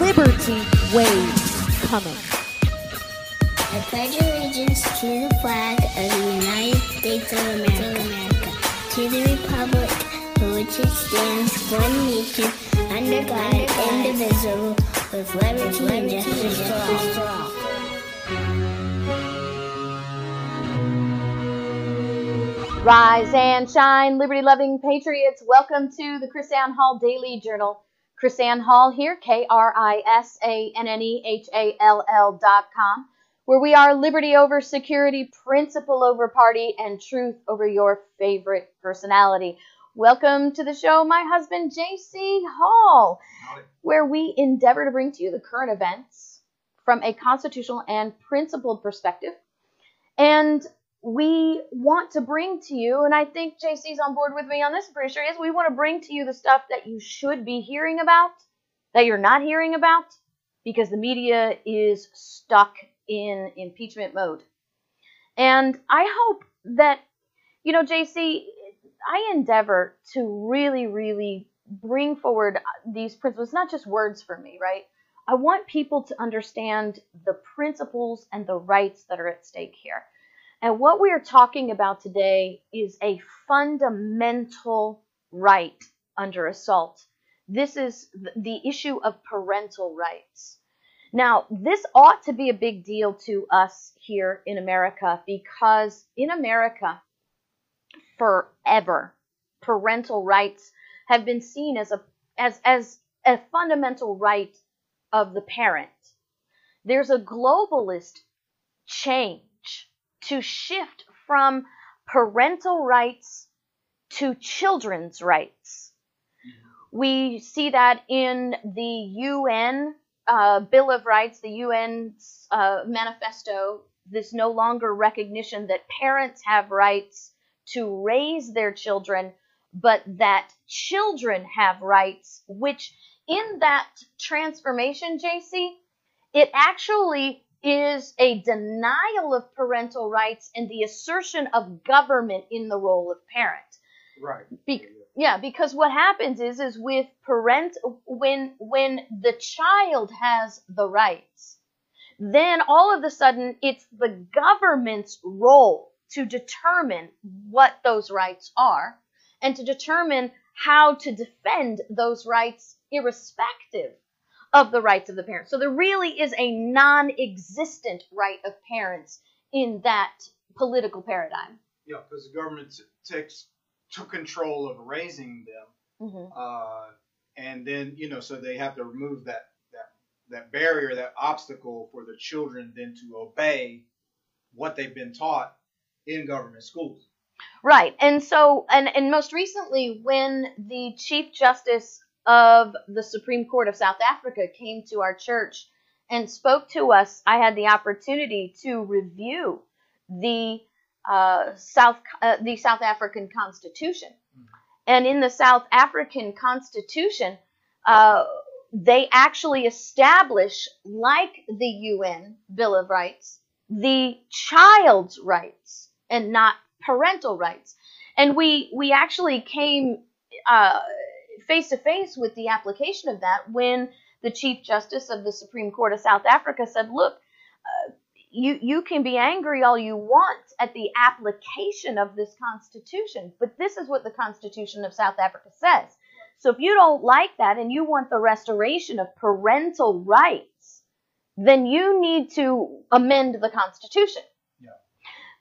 liberty wave coming. I pledge allegiance to the flag of the United States of America, to the republic for which it stands, one nation, under God, indivisible, with liberty and justice for all. Rise and shine, liberty loving patriots. Welcome to the KrisAnne Hall Daily Journal. KrisAnne Hall here, K R I S A N N E H A L L dot com, where we are liberty over security, principle over party, and truth over your favorite personality. Welcome to the show, my husband, JC Hall, where we endeavor to bring to you the current events from a constitutional and principled perspective. And we want to bring to you, and I think JC's on board with me on this, pretty sure is, we want to bring to you the stuff that you should be hearing about, that you're not hearing about, because the media is stuck in impeachment mode. And I hope that, you know, JC, I endeavor to really, really bring forward these principles, not just words for me, right? I want people to understand the principles and the rights that are at stake here. And what we are talking about today is a fundamental right under assault. This is the issue of parental rights. Now, this ought to be a big deal to us here in America because in America, forever, parental rights have been seen as a as as a fundamental right of the parent. There's a globalist change to shift from parental rights to children's rights. We see that in the UN uh, Bill of Rights, the UN uh, manifesto, this no longer recognition that parents have rights to raise their children, but that children have rights, which in that transformation, JC, it actually is a denial of parental rights and the assertion of government in the role of parent. Right. Be- yeah, because what happens is is with parent when when the child has the rights, then all of a sudden it's the government's role to determine what those rights are and to determine how to defend those rights irrespective of the rights of the parents. So there really is a non-existent right of parents in that political paradigm. Yeah, because the government t- takes took control of raising them, hmm uh, and then you know, so they have to remove that that that barrier, that obstacle for the children then to obey what they've been taught in government schools. Right. And so, and, and most recently, when the Chief Justice of the Supreme Court of South Africa came to our church and spoke to us, I had the opportunity to review the uh, South uh, the South African Constitution. And in the South African Constitution, uh, they actually establish, like the UN Bill of Rights, the child's rights and not parental rights. And we we actually came face to face with the application of that when the Chief Justice of the Supreme Court of South Africa said, "Look, uh, you you can be angry all you want at the application of this Constitution, but this is what the Constitution of South Africa says. So if you don't like that and you want the restoration of parental rights, then you need to amend the Constitution." Yeah.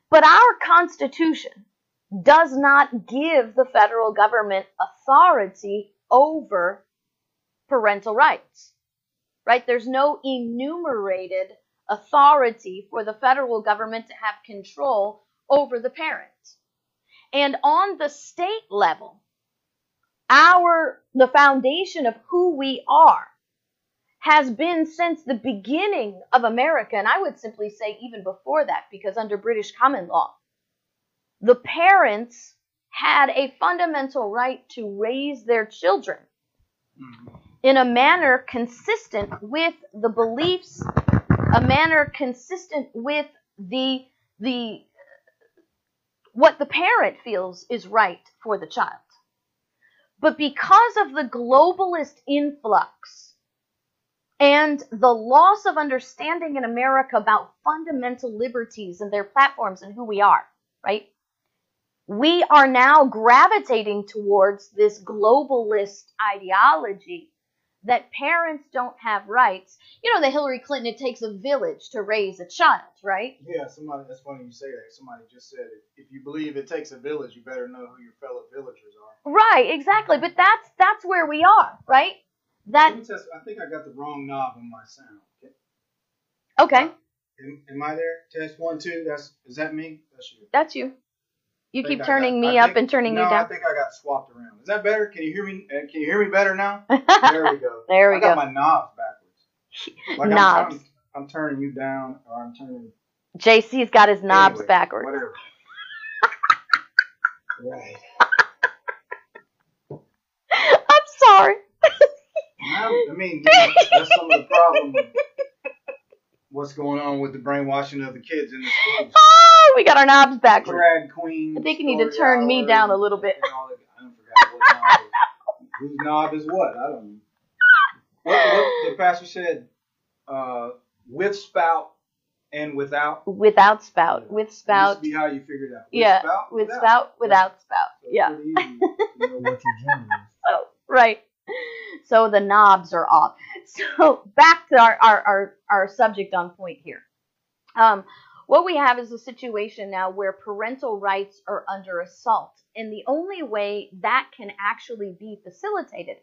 But our Constitution does not give the federal government authority over parental rights. Right? There's no enumerated authority for the federal government to have control over the parent. And on the state level, our the foundation of who we are has been since the beginning of America, and I would simply say even before that, because under British common law, the parents had a fundamental right to raise their children mm-hmm. in a manner consistent with the beliefs, a manner consistent with the the what the parent feels is right for the child. But because of the globalist influx and the loss of understanding in America about fundamental liberties and their platforms and who we are, right? We are now gravitating towards this globalist ideology that parents don't have rights. You know, the Hillary Clinton, it takes a village to raise a child, right? Yeah, somebody. That's funny you say that. Somebody just said. If you believe it takes a village, you better know who your fellow villagers are. Right, exactly. But that's that's where we are, right? That Let me test. I think I got the wrong knob on my sound. okay, Am, am I there? Test one, two. That's is that me? That's you. that's you. You keep turning got- me I up think- and turning no, me I think I got swapped around. Is that better? Can you hear me? uh, Can you hear me better now? There we go. There we I got go. my knobs backwards. Like Knobs. I'm, I'm turning you down, or I'm turning. JC's got his knobs anyway, backwards. Whatever. right. I'm sorry. I I mean, you know, that's some of the problem. What's going on with the brainwashing of the kids in the schools? Oh, we got our knobs back. Drag queen. I think you need to turn me down a little bit. and all that- I don't forget what knob is. Whose knob is what? I don't know. What, what the pastor said, uh, with spout and without. Without spout, with spout, to be how you figured it out. With yeah, spout, with without. spout, without spout. So Yeah, easy to know what your is. oh, right. So the knobs are off. So back to our our our, our subject on point here. Um, what we have is a situation now where parental rights are under assault, and the only way that can actually be facilitated,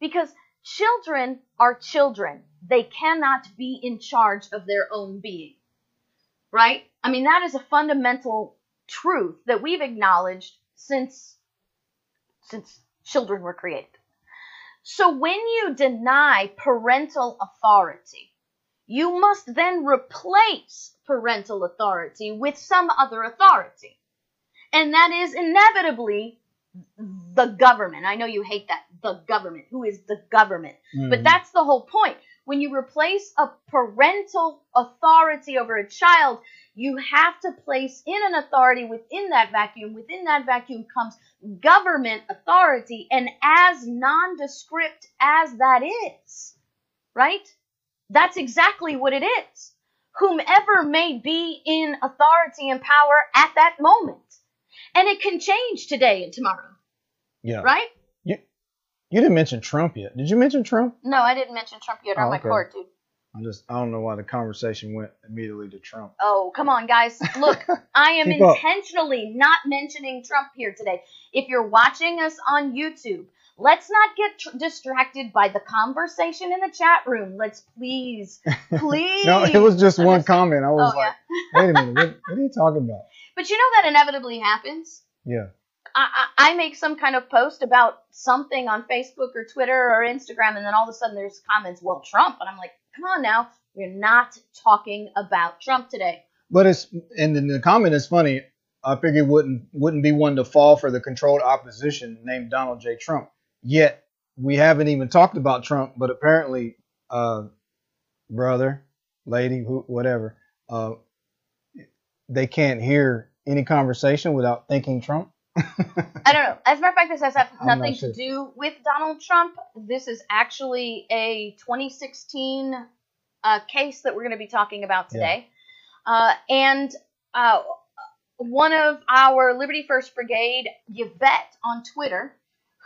because children are children, they cannot be in charge of their own being, right? I mean that is a fundamental truth that we've acknowledged since since children were created. So when you deny parental authority, you must then replace parental authority with some other authority. And that is inevitably the government. I know you hate that, the government. Who is the government? But hmm. that's the whole point. When you replace a parental authority over a child, you have to place in an authority within that vacuum. Within that vacuum comes government authority. And as nondescript as that is, right? That's exactly what it is. Whomever may be in authority and power at that moment. And it can change today and tomorrow, Yeah. right? You you didn't mention Trump yet. Did you mention Trump? No, I didn't mention Trump yet on Oh, my okay. court, dude. I just I don't know why the conversation went immediately to Trump. Oh, come on, guys. Look, I am Keep up. intentionally not mentioning Trump here today. If you're watching us on YouTube, let's not get tr- distracted by the conversation in the chat room. Let's please, please. No, it was just one comment. I was Oh, like, wait a minute, what, what are you talking about? But you know that inevitably happens. Yeah. I, I, I make some kind of post about something on Facebook or Twitter or Instagram, and then all of a sudden there's comments, well, Trump. And I'm like, come on now. We're not talking about Trump today. But it's and the comment is funny. I figured wouldn't wouldn't be one to fall for the controlled opposition named Donald J. Trump. Yet we haven't even talked about Trump, but apparently, uh, brother, lady, who, whatever, uh, they can't hear any conversation without thinking Trump. I don't know. As a matter of fact, this has nothing sure. to do with Donald Trump. This is actually a 2016 uh, case that we're going to be talking about today. Uh, and uh, one of our Liberty First Brigade, Yvette on Twitter,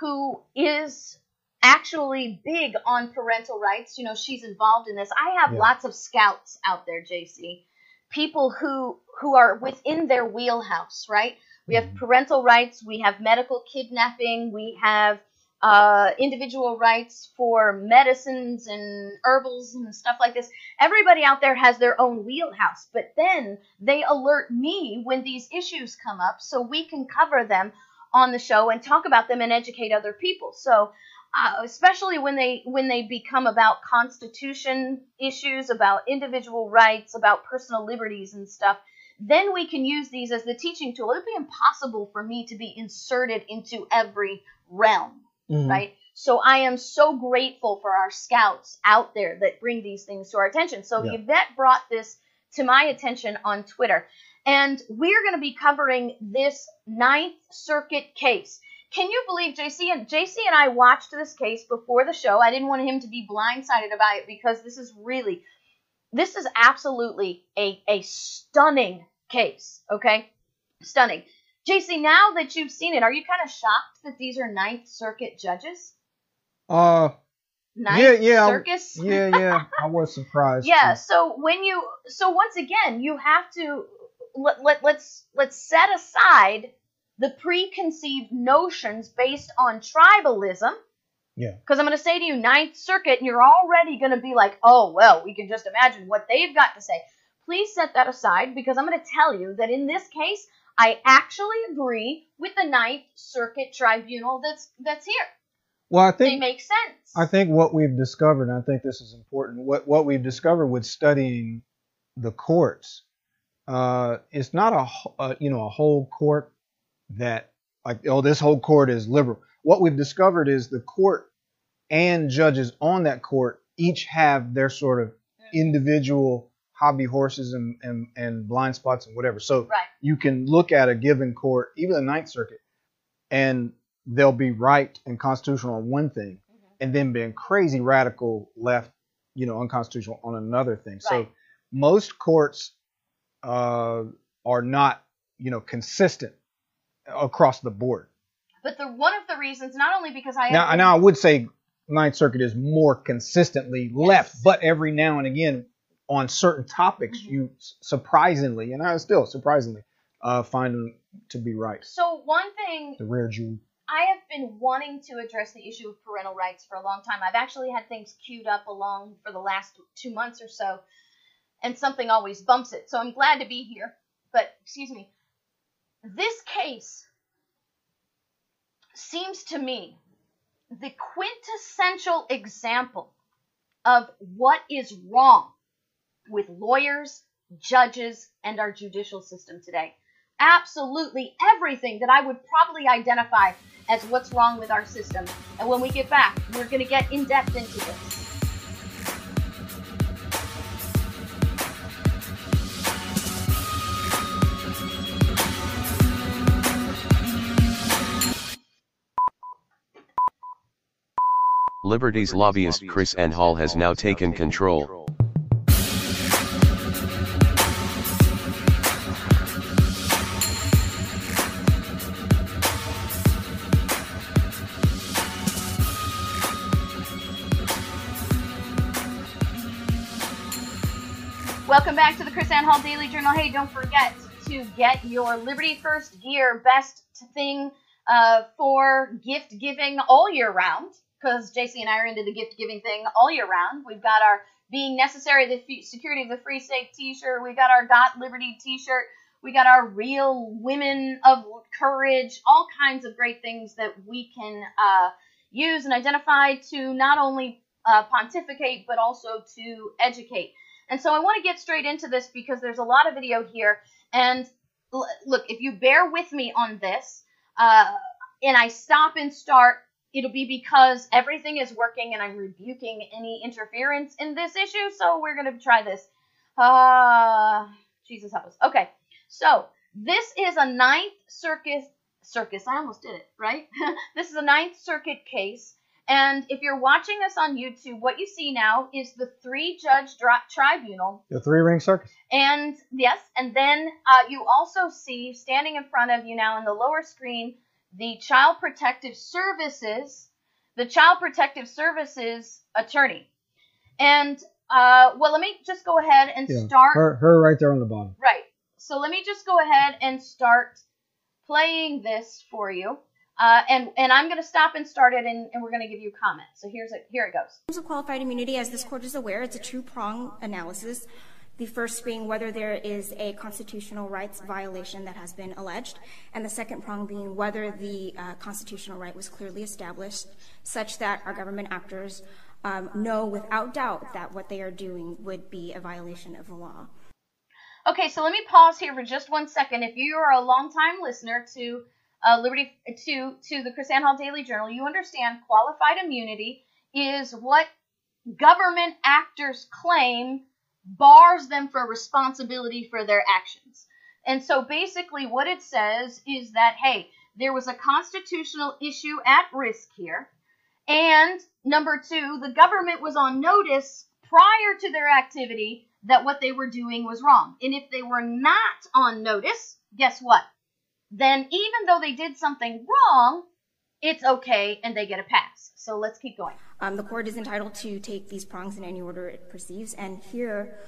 who is actually big on parental rights, you know, she's involved in this. I have Yeah. lots of scouts out there, JC, people who who are within their wheelhouse, right? We have Mhm. parental rights, we have medical kidnapping, we have uh, individual rights for medicines and herbals and stuff like this. Everybody out there has their own wheelhouse, but then they alert me when these issues come up so we can cover them on the show and talk about them and educate other people. So uh, especially when they when they become about constitution issues, about individual rights, about personal liberties and stuff, then we can use these as the teaching tool. It'd be impossible for me to be inserted into every realm, Mhm. right? So I am so grateful for our scouts out there that bring these things to our attention. So Yeah. Yvette brought this to my attention on Twitter. And we're going to be covering this Ninth Circuit case. Can you believe JC and JC and I watched this case before the show? I didn't want him to be blindsided about it because this is really this is absolutely a a stunning case, okay? Stunning. JC, now that you've seen it, are you kind of shocked that these are Ninth Circuit judges? Uh, Ninth yeah, yeah, I- yeah, yeah. I was surprised. Yeah. too. So when you so once again you have to let, let let's let's set aside the preconceived notions based on tribalism. Yeah. Because I'm going to say to you, Ninth Circuit, and you're already going to be like, oh well, we can just imagine what they've got to say. Please set that aside because I'm going to tell you that in this case, I actually agree with the Ninth Circuit Tribunal that's that's here. Well, I think They make sense. I think what we've discovered, and I think this is important, what what we've discovered with studying the courts, uh, it's not a wh- uh, you know a whole court that like oh this whole court is liberal. What we've discovered is the court and judges on that court each have their sort of individual hobby horses and, and, and blind spots and whatever. So Right. you can look at a given court, even the Ninth Circuit, and they'll be right and constitutional on one thing, and then being crazy radical left, you know, unconstitutional on another thing. So most courts uh, are not, you know, consistent across the board. But the one of the reasons, not only because I Now, now I would say Ninth Circuit is more consistently left, but every now and again on certain topics, Mhm. you surprisingly, and I still surprisingly uh, find them to be right. So one thing The rare jewel. I have been wanting to address the issue of parental rights for a long time. I've actually had things queued up along for the last two months or so, and something always bumps it. So I'm glad to be here. But excuse me, this case seems to me the quintessential example of what is wrong with lawyers, judges, and our judicial system today. Absolutely everything that I would probably identify as what's wrong with our system. And when we get back, we're going to get in depth into this. Liberty's lobbyist KrisAnne Hall has now taken control. Welcome back to the KrisAnne Hall Daily Journal. Hey, don't forget to get your Liberty First gear, best thing uh, for gift giving all year round. Because JC and I are into the gift giving thing all year round. We've got our Being Necessary, the F- Security of the Free State t shirt. We got our Got Liberty t shirt. We got our Real Women of Courage. All kinds of great things that we can uh, use and identify to not only uh, pontificate, but also to educate. And so I want to get straight into this because there's a lot of video here. And l- look, if you bear with me on this, uh, and I stop and start, it'll be because everything is working and I'm rebuking any interference in this issue. So we're going to try this. Uh, Jesus help us. Okay, so this is a Ninth Circuit circus. I almost did it, right? this is a Ninth Circuit case. And if you're watching this on YouTube, what you see now is the three judge dri- tribunal The three ring circus. and yes, and then uh, you also see standing in front of you now in the lower screen the Child Protective Services, the Child Protective Services attorney. And uh, well, let me just go ahead and Yeah. start. Her, her right there on the bottom. Right. So let me just go ahead and start playing this for you. Uh, and and I'm going to stop and start it, and, and we're going to give you comments. So here's it. Here it goes. terms of qualified immunity, as this court is aware, it's a two-prong analysis. The first being whether there is a constitutional rights violation that has been alleged, and the second prong being whether the uh, constitutional right was clearly established, such that our government actors um, know without doubt that what they are doing would be a violation of the law. Okay, so let me pause here for just one second. If you are a longtime listener to uh, Liberty to to the KrisAnne Hall Daily Journal, you understand qualified immunity is what government actors claim bars them for responsibility for their actions. And so basically, what it says is that, hey, there was a constitutional issue at risk here. And number two, the government was on notice prior to their activity that what they were doing was wrong. And if they were not on notice, guess what? Then even though they did something wrong, it's okay and they get a pass. So let's keep going. Um, the court is entitled to take these prongs in any order it perceives, and here.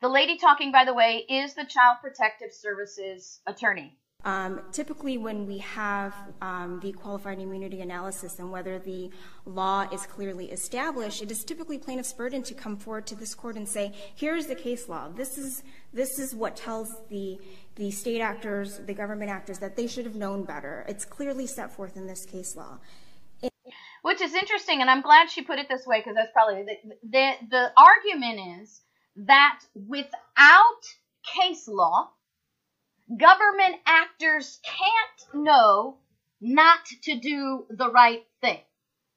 The lady talking, by the way, is the Child Protective Services attorney. Um, typically, when we have um, the qualified immunity analysis and whether the law is clearly established, it is typically plaintiff's burden to come forward to this court and say, "Here's the case law. This is what tells the state actors, the government actors, that they should have known better. It's clearly set forth in this case law." Which is interesting, and I'm glad she put it this way because that's probably the argument is that without case law government actors can't know not to do the right thing,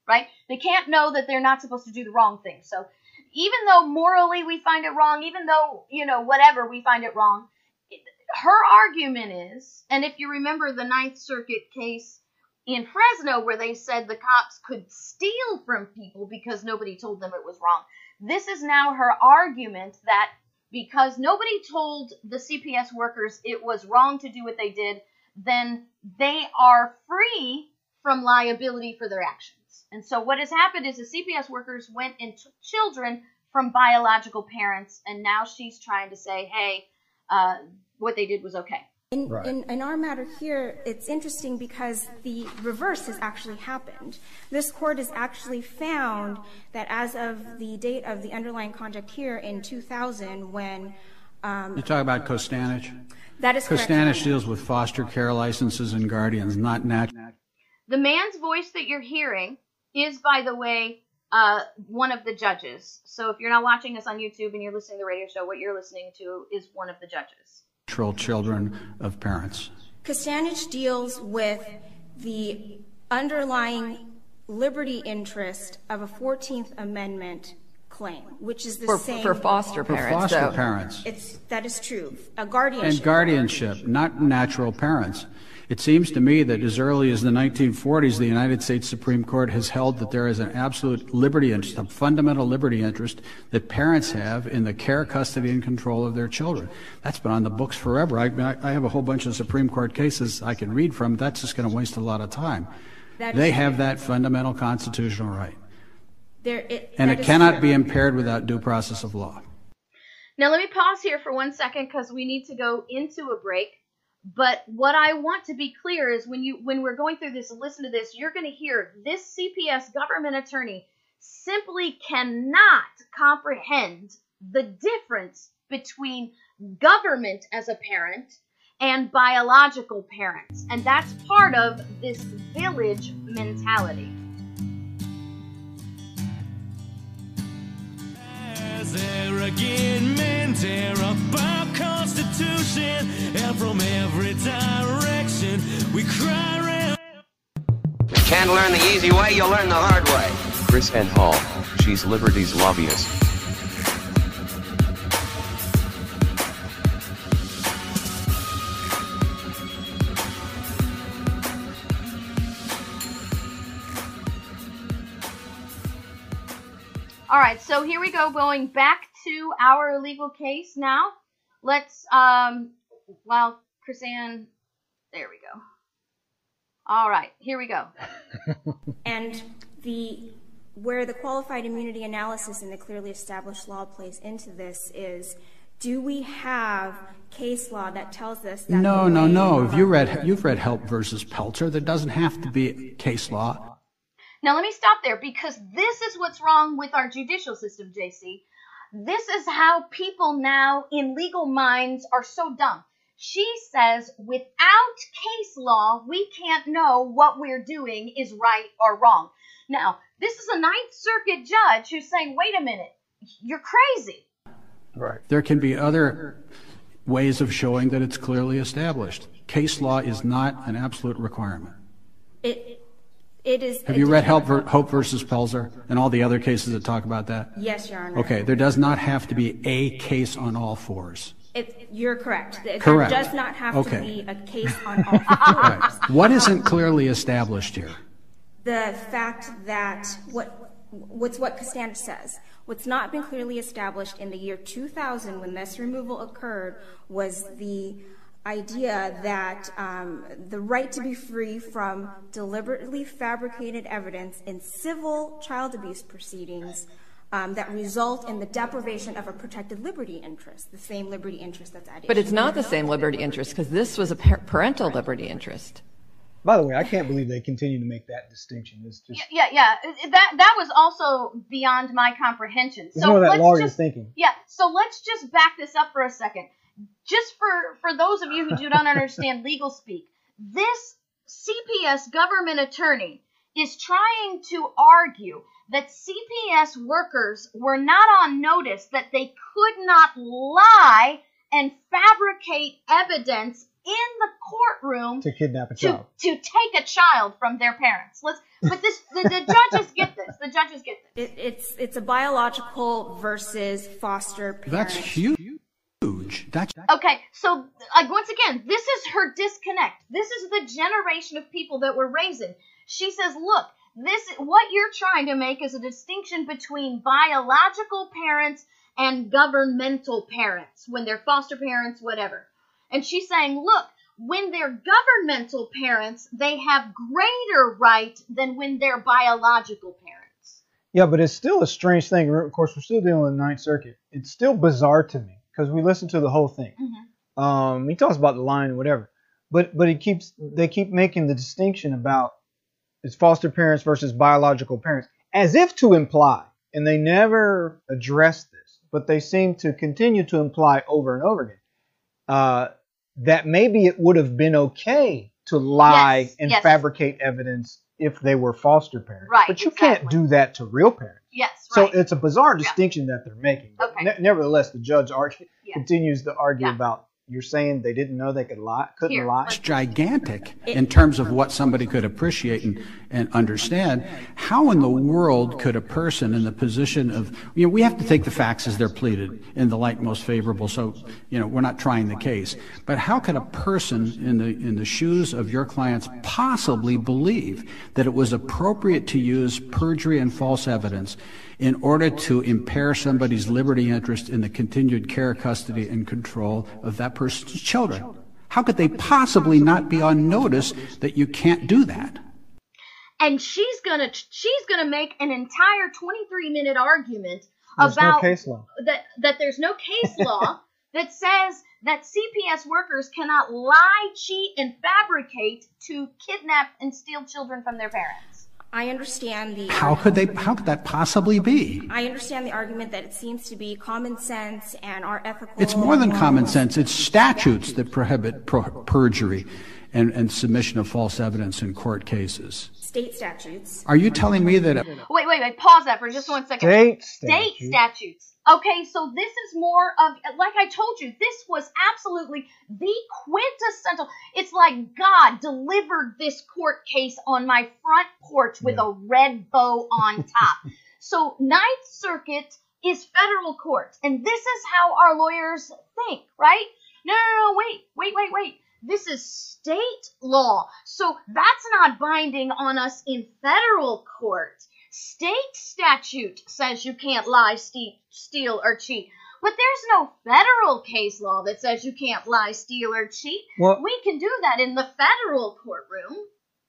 right? They can't know that they're not supposed to do the wrong thing. So even though morally we find it wrong, even though, you know, whatever we find it wrong, her argument is, and if you remember the Ninth Circuit case in Fresno where they said the cops could steal from people because nobody told them it was wrong, this is now her argument that because nobody told the CPS workers it was wrong to do what they did, then they are free from liability for their actions. And so what has happened is the CPS workers went and took children from biological parents, and now she's trying to say, hey, uh, what they did was okay. In, right. in, in, our matter here, it's interesting because the reverse has actually happened. This court has actually found that as of the date of the underlying conduct here in 2000, when um, you talk about Costanich. That is correct. Costanich deals with foster care licenses and guardians, not natural. The man's voice that you're hearing is, by the way, uh, one of the judges. So if you're not watching us on YouTube and you're listening to the radio show, what you're listening to is one of the judges natural children of parents. Costanich deals with the underlying liberty interest of a 14th Amendment claim, which is the for, same for foster parents. For foster so. parents. It's that is true. A guardianship. And guardianship, not natural parents. It seems to me that as early as the 1940s, the United States Supreme Court has held that there is an absolute liberty interest, a fundamental liberty interest that parents have in the care, custody, and control of their children. That's been on the books forever. I, I have a whole bunch of Supreme Court cases I can read from. That's just going to waste a lot of time. They have that fundamental constitutional right. There, it, and it cannot true. be impaired without due process of law. Now, let me pause here for one second because we need to go into a break. But what I want to be clear is when you when we're going through this, listen to this, you're going to hear this CPS government attorney simply cannot comprehend the difference between government as a parent and biological parents. And that's part of this village mentality. Constitution, and from every direction we cry. You can't learn the easy way, you'll learn the hard way. KrisAnne Hall, she's Liberty's lobbyist. All right, so here we go, going back to our legal case now. Let's, um, well, KrisAnne, there we go. All right, here we go. and the where the qualified immunity analysis and the clearly established law plays into this is do we have case law that tells us that no no no if you read you've read Hope versus Pelzer there doesn't have to be case law now, let me stop there because this is what's wrong with our judicial system, JC. This is how people now in legal minds are so dumb. She says without case law, we can't know what we're doing is right or wrong. Now, this is a Ninth Circuit judge who's saying, wait a minute, you're crazy. Right. There can be other ways of showing that it's clearly established. Case law is not an absolute requirement. It, it is. Have you read Hope, ver- Hope versus Pelzer and all the other cases that talk about that? Yes, Your Honor. Okay, there does not have to be a case on all fours. It, you're correct. There Correct. does not have to be a case on all fours. What isn't clearly established here? the fact that what what's what Costanich says. What's not been clearly established in the year 2000 when this removal occurred was the idea that um, the right to be free from deliberately fabricated evidence in civil child abuse proceedings um, that result in the deprivation of a protected liberty interest, the same liberty interest that's at issue. But it's not the same liberty interest because this was a parental liberty interest. By the way, I can't believe they continue to make that distinction. It's just Yeah, yeah. That that was also beyond my comprehension. it's So more that let's just thinking. Yeah, so let's just back this up for a second. Just for for those of you who do not understand legal speak, this CPS government attorney is trying to argue that CPS workers were not on notice that they could not lie and fabricate evidence in the courtroom To kidnap a to, child. to take a child from their parents. Let's but this the, the judges get this. The judges get this. It, it's it's a biological versus foster parent. That's huge. That's Okay, so like once again, this is her disconnect. This is the generation of people that we're raising. She says, "Look, this what you're trying to make is a distinction between biological parents and governmental parents when they're foster parents, whatever." And she's saying, "Look, when they're governmental parents, they have greater right than when they're biological parents." Yeah, but it's still a strange thing. Of course, we're still dealing with the Ninth Circuit. It's still bizarre to me because we listen to the whole thing. Um, he talks about the line, whatever, but but he keeps they keep making the distinction about it's foster parents versus biological parents, as if to imply, and they never address this, but they seem to continue to imply over and over again uh, that maybe it would have been okay to lie Yes, and yes. fabricate evidence if they were foster parents. Right, But you can't do that to real parents. Yes, So right. it's a bizarre distinction that they're making. Okay. ne- nevertheless, the judge argue, Yeah. continues to argue Yeah. about you're saying they didn't know they could lie, couldn't Here, lie. It's gigantic in terms of what somebody could appreciate and, and understand. How in the world could a person in the position of, you know, we have to take the facts as they're pleaded in the light most favorable, so, you know, we're not trying the case. But how could a person in the, in the shoes of your clients possibly believe that it was appropriate to use perjury and false evidence in order to impair somebody's liberty interest in the continued care, custody, and control of that person's children. How could they possibly not be on notice that you can't do that? and she's gonna she's gonna make an entire 23 minute argument There's no about case law. that that there's no case law that says that CPS workers cannot lie, cheat, and fabricate to kidnap and steal children from their parents. I understand the How could they, how could that possibly be? I understand the argument that it seems to be common sense and our ethical. It's more than common sense. It's statutes that prohibit perjury and, and submission of false evidence in court cases. State statutes. Are you telling me that Wait, wait, wait. Pause that for just one second. State State statutes. Okay, so this is more of, like I told you, this was absolutely the quintessential. It's like God delivered this court case on my front porch with a red bow on top. so, Ninth Circuit is federal court, and this is how our lawyers think, right? No, no, no, wait, wait, wait, wait. This is state law. So that's not binding on us in federal court. State statute says you can't lie, ste- steal, or cheat. But there's no federal case law that says you can't lie, steal, or cheat. Well- we can do that in the federal courtroom.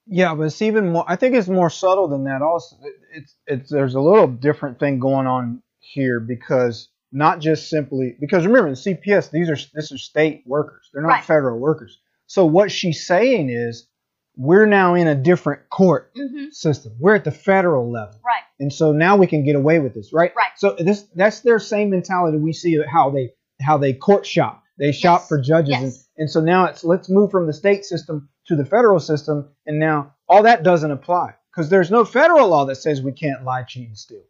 Yeah, but it's even more. I think it's more subtle than that. Also, it's it's there's a little different thing going on here because not just simply because remember in CPS these are this are state workers. They're not Right. federal workers. So what she's saying is we're now in a different court Mhm. system. We're at the federal level. Right. And so now we can get away with this, right? Right. So this that's their same mentality we see how they how they court shop. They shop Yes. for judges Yes. and, and so now it's let's move from the state system to the federal system and now all that doesn't apply because there's no federal law that says we can't lie, cheat and steal.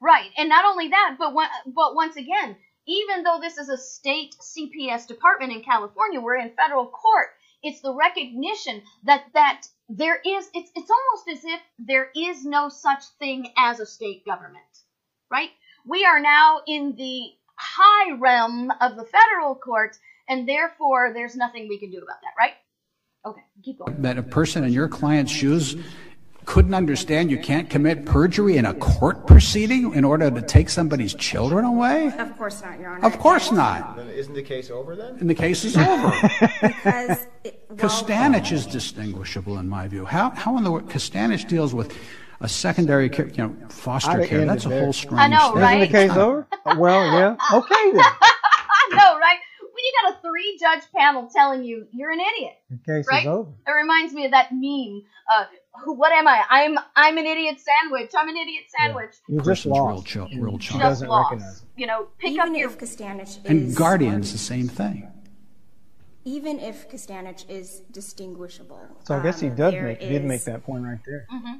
Right, and not only that, but one, but once again, even though this is a state CPS department in California, we're in federal court. It's the recognition that that there is. It's it's almost as if there is no such thing as a state government, right? We are now in the high realm of the federal court, and therefore there's nothing we can do about that, right? Okay, keep going. That a person in your client's shoes couldn't understand you can't commit perjury in a court proceeding in order to take somebody's children away? Of course not, Your Honor. Of course not. Isn't the case over then? And the case is over. Because it, Costanich is distinguishable in my view. How, how in the world, Costanich deals with a secondary care, you know, foster care. That's a whole strange I know, thing. right? Isn't the case over? Well, yeah. Okay then. I know, right? When you got a three judge panel telling you you're an idiot. The case Right? is over. It reminds me of that meme. Uh, who? What am I? I'm I'm an idiot sandwich. I'm an idiot sandwich. You're just Person's real, lost. chil- real She child. doesn't lost. recognize it. You know, pick even up your. if Costanich And is guardians, the same thing. even if Costanich is distinguishable. So I guess he um, does there make he did make that point right there. Mm-hmm.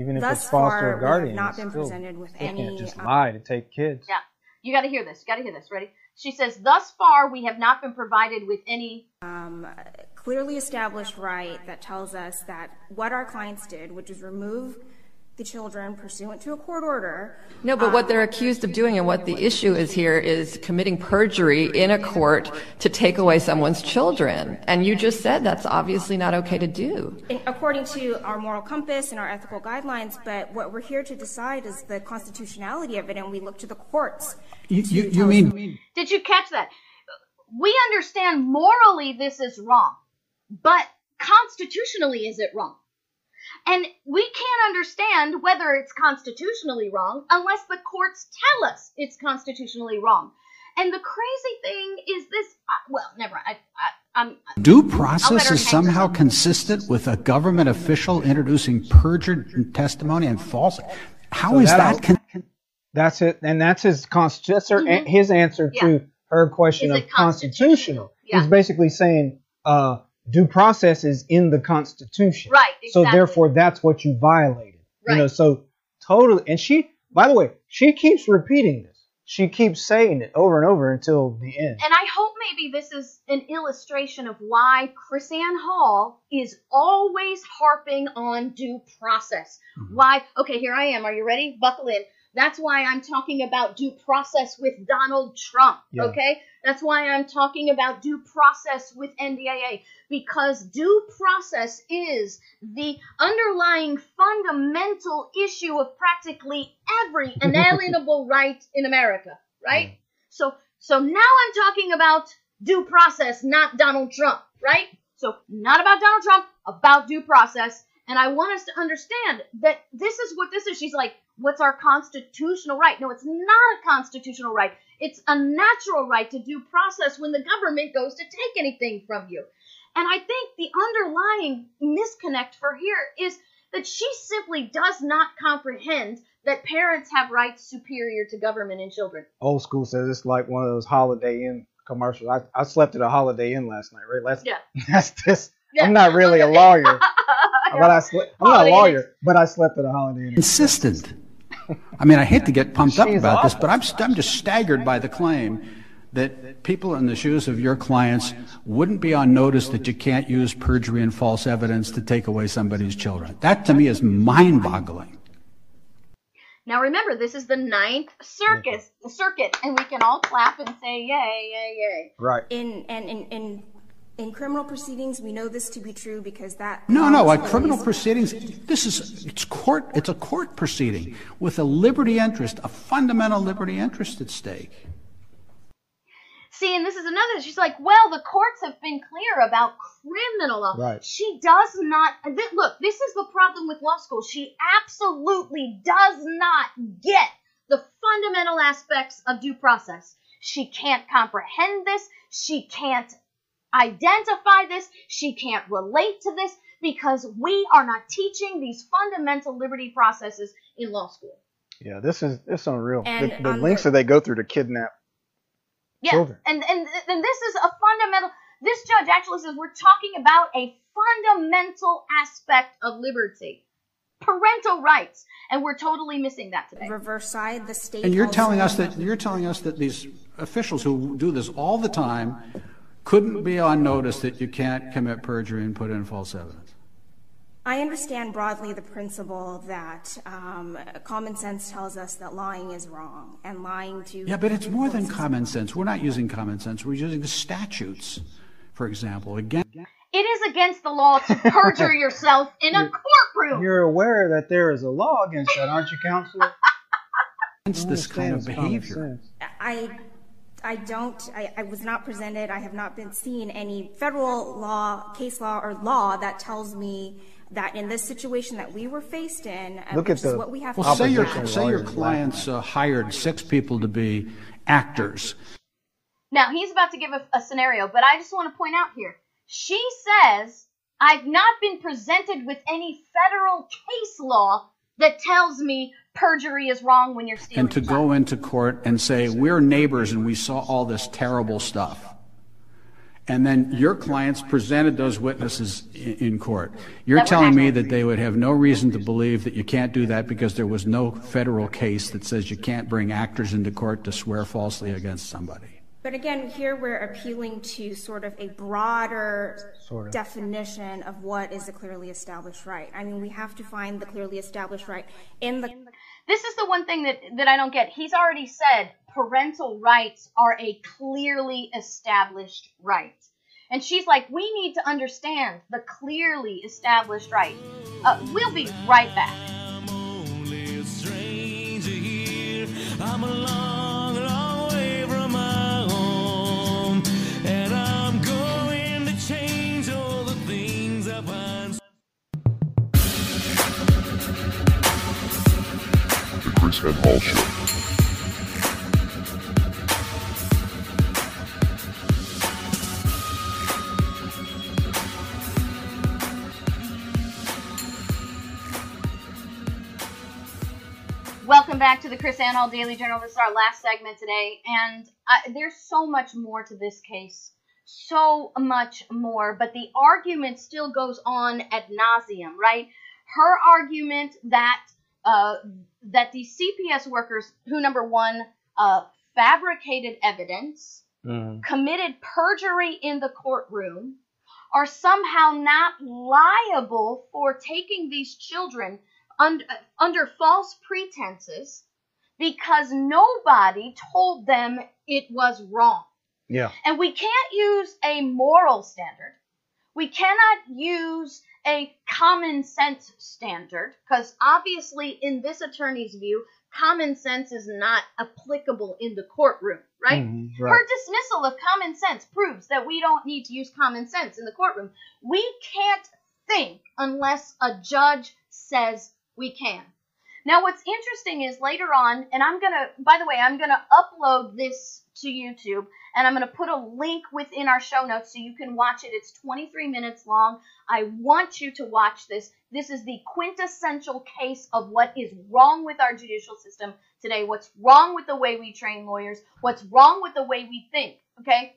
Even if Thus it's far, foster or we guardian, not been still- presented with they can't just um, lie to take kids. Yeah, you got to hear this. You got to hear this. Ready? She says, "Thus far, we have not been provided with any." um, clearly established right that tells us that what our clients did, which is remove the children pursuant to a court order. No, but what um, they're accused of doing and what the issue is here is committing perjury in a court to take away someone's children. And you just said that's obviously not okay to do. according to our moral compass and our ethical guidelines, but what we're here to decide is the constitutionality of it, and we look to the courts. You, to you, you tell us mean Did you catch that? We understand morally this is wrong, but constitutionally is it wrong? And we can't understand whether it's constitutionally wrong unless the courts tell us it's constitutionally wrong. And the crazy thing is this. Uh, well, never. I, I, I'm. due I'll let process is somehow up. consistent with a government official introducing perjured testimony and false? How So is that- that? Con- That's it, and that's his const- that's her, Mhm. his answer Yeah. to her question Is of constitutional? constitutional. Yeah. He's basically saying uh, due process is in the Constitution, Right, So therefore, that's what you violated. You know, so totally. And she, by the way, she keeps repeating this. She keeps saying it over and over until the end. And I hope maybe this is an illustration of why KrisAnne Hall is always harping on due process. Mm-hmm. Why? Okay, here I am. Are you ready? Buckle in. That's why I'm talking about due process with Donald Trump. Yeah. Okay? That's why I'm talking about due process with NDAA. Because due process is the underlying fundamental issue of practically every inalienable right in America, right? So so now I'm talking about due process, not Donald Trump, right? So not about Donald Trump, about due process. And I want us to understand that this is what this is. She's like, what's our constitutional right? No, it's not a constitutional right. It's a natural right to due process when the government goes to take anything from you. And I think the underlying misconnect for here is that she simply does not comprehend that parents have rights superior to government and children. Old school says it's like one of those Holiday Inn commercials. I, I slept at a Holiday Inn last night, right? That's, Yeah. That's this. Yeah. I'm not really a lawyer, but I slept. I'm not a lawyer, but I slept at a Holiday Inn. insistent. I mean, I hate to get pumped up about this, but I'm, st- I'm just staggered by the claim that people in the shoes of your clients wouldn't be on notice that you can't use perjury and false evidence to take away somebody's children. That to me is mind boggling. Now remember, this is the ninth circus, the circuit, and we can all clap and say yay, yay, yay. Right. In and in, in in criminal proceedings, we know this to be true because that No, no, law criminal proceedings, this is, it's court, it's a court proceeding with a liberty interest, a fundamental liberty interest at stake. See, and this is another. She's like, well, the courts have been clear about criminal law. Right. She does not. th- Look, this is the problem with law school. She absolutely does not get the fundamental aspects of due process. She can't comprehend this. She can't identify this. She can't relate to this. because we are not teaching these fundamental liberty processes in law school. Yeah, this is it's unreal. And the the on links that they go through to kidnap. Yeah, Children. and and and this is a fundamental. This judge actually says we're talking about a fundamental aspect of liberty, parental rights, and we're totally missing that today. reverse side, the state. And you're telling us that you're telling us that these officials who do this all the time couldn't be on notice that you can't commit perjury and put in false evidence. I understand broadly the principle that um, common sense tells us that lying is wrong and lying to. Yeah, but it's more than common sense. We're not using common sense. We're using the statutes, for example. Again, It is against the law to perjure yourself in a courtroom. You're aware that there is a law against that, aren't you, counselor? against this kind of Understand it's common behavior. I, I don't, I, I was not presented, I have not been seen any federal law, case law, or law that tells me that in this situation that we were faced in, uh, which is what we have to say your say your clients uh, hired six people to be actors. Now, he's about to give a, a scenario, but I just want to point out here. She says, I've not been presented with any federal case law that tells me perjury is wrong when you're stealing. and to go into court and say we're neighbors and we saw all this terrible stuff and then your clients presented those witnesses in, in court you're telling me that they would have no reason to believe that you can't do that because there was no federal case that says you can't bring actors into court to swear falsely against somebody But again, here we're appealing to sort of a broader definition of what is a clearly established right. I mean, we have to find the clearly established right in the This is the one thing that, that I don't get. He's already said parental rights are a clearly established right. And she's like, we need to understand the clearly established right. Uh, we'll be right back. Van Hall Show. Welcome back to the KrisAnne Hall Daily Journal. This is our last segment today, and I, there's so much more to this case. So much more, but the argument still goes on ad nauseum, right? Her argument that uh, that these CPS workers, who number one, uh, fabricated evidence, Mhm. committed perjury in the courtroom, are somehow not liable for taking these children un- under false pretenses because nobody told them it was wrong. Yeah. And we can't use a moral standard. We cannot use a common sense standard because obviously, in this attorney's view, common sense is not applicable in the courtroom, right? Mhm, Her dismissal of common sense proves that we don't need to use common sense in the courtroom. We can't think unless a judge says we can. Now, what's interesting is later on, and I'm gonna, by the way, I'm gonna upload this to YouTube, and I'm gonna put a link within our show notes so you can watch it. It's 23 minutes long. I want you to watch this. This is the quintessential case of what is wrong with our judicial system today, what's wrong with the way we train lawyers, what's wrong with the way we think, okay?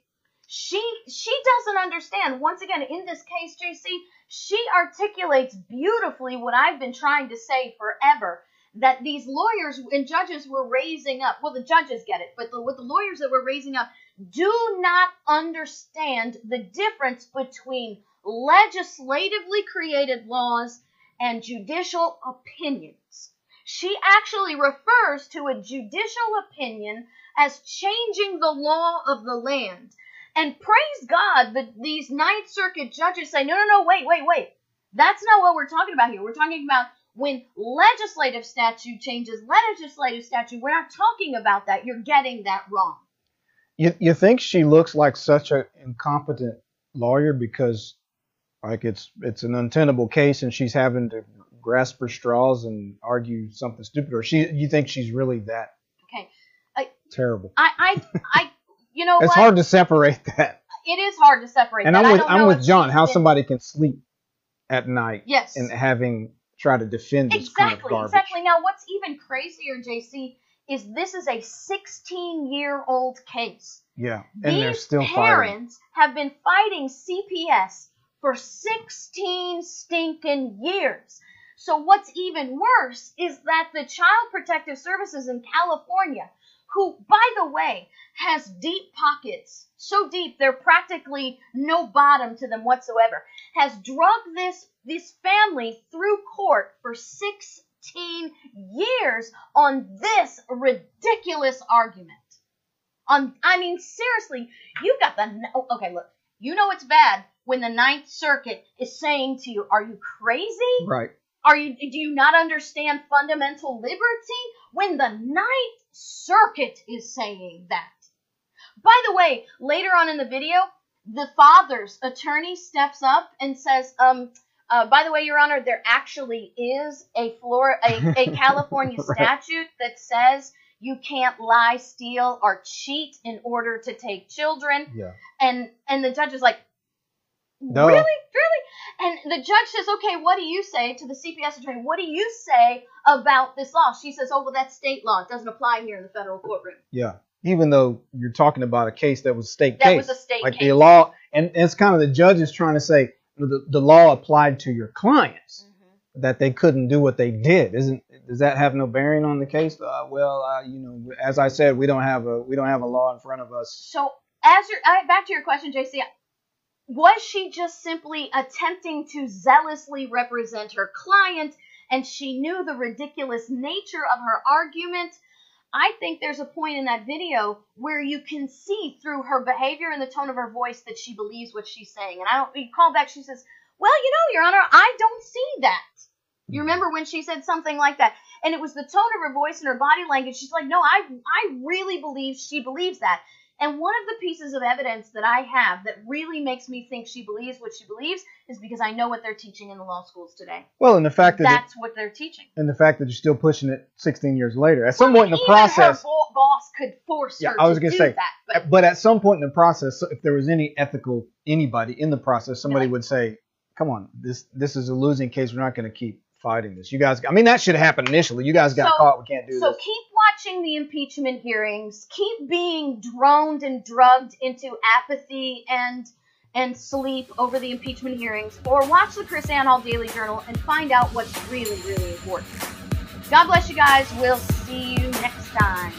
She she doesn't understand. Once again, in this case, JC, she articulates beautifully what I've been trying to say forever that these lawyers and judges were raising up. Well, the judges get it, but the, what the lawyers that were raising up do not understand the difference between legislatively created laws and judicial opinions. She actually refers to a judicial opinion as changing the law of the land. And praise God that these Ninth Circuit judges say, no, no, no, wait, wait, wait. That's not what we're talking about here. We're talking about when legislative statute changes legislative statute. We're not talking about that. You're getting that wrong. You you think she looks like such an incompetent lawyer because like it's it's an untenable case and she's having to grasp her straws and argue something stupid or she you think she's really that Okay. I, terrible? I, I, I you know It's what? hard to separate that. it is hard to separate And that. I'm with I'm with John. How somebody can sleep at night Yes. and having try to defend this kind of Exactly, garbage. exactly. Now, what's even crazier, JC, is this is a 16 year old case. Yeah, and they're These still fighting. parents have been fighting CPS for 16 stinking years. So what's even worse is that the Child Protective Services in California, who, by the way, has deep pockets, so deep they're practically no bottom to them whatsoever, has drugged this this family through court for 16 years on this ridiculous argument. On, I mean, seriously, you've got the. oh, Okay, look, you know it's bad when the Ninth Circuit is saying to you, "Are you crazy? Right. Are you? Do you not understand fundamental liberty?" When the Ninth Circuit is saying that. By the way, later on in the video, the father's attorney steps up and says, "Um, uh, by the way, Your Honor, there actually is a Flor- a, a California Right. statute that says you can't lie, steal, or cheat in order to take children." Yeah. And and the judge is like, Duh. "Really, really?" And the judge says, "Okay, what do you say to the CPS attorney? What do you say about this law?" She says, "Oh, well, that's state law. It doesn't apply here in the federal courtroom." Yeah. Even though you're talking about a case that was a state That case. was a state like case. the law and it's kind of the judge is trying to say the, the law applied to your clients Mm-hmm. that they couldn't do what they did. Isn't does that have no bearing on the case? Uh, well, uh, you know, as I said, we don't have a we don't have a law in front of us. So, as your back to your question, JC, was she just simply attempting to zealously represent her client, and she knew the ridiculous nature of her argument? I think there's a point in that video where you can see through her behavior and the tone of her voice that she believes what she's saying. And I don't. You call back. She says, "Well, you know, Your Honor, I don't see that." You remember when she said something like that? And it was the tone of her voice and her body language. She's like, no, I, I really believe she believes that. And one of the pieces of evidence that I have that really makes me think she believes what she believes is because I know what they're teaching in the law schools today. Well, and the fact that it, That's what they're teaching. and the fact that you're still pushing it 16 years later. At some point in the process, her bo- boss could force Yeah, her I was gonna say, that. But but at some point in the process, if there was any ethical anybody in the process, somebody would say, "Come on, this this is a losing case. We're not going to keep fighting this. You guys, I mean, that should happen initially. You guys got So- caught. We can't do so this." So keep watching the impeachment hearings. Keep being droned and drugged into apathy and and sleep over the impeachment hearings, or watch the KrisAnne Hall Daily Journal and find out what's really, really important. God bless you guys. We'll see you next time.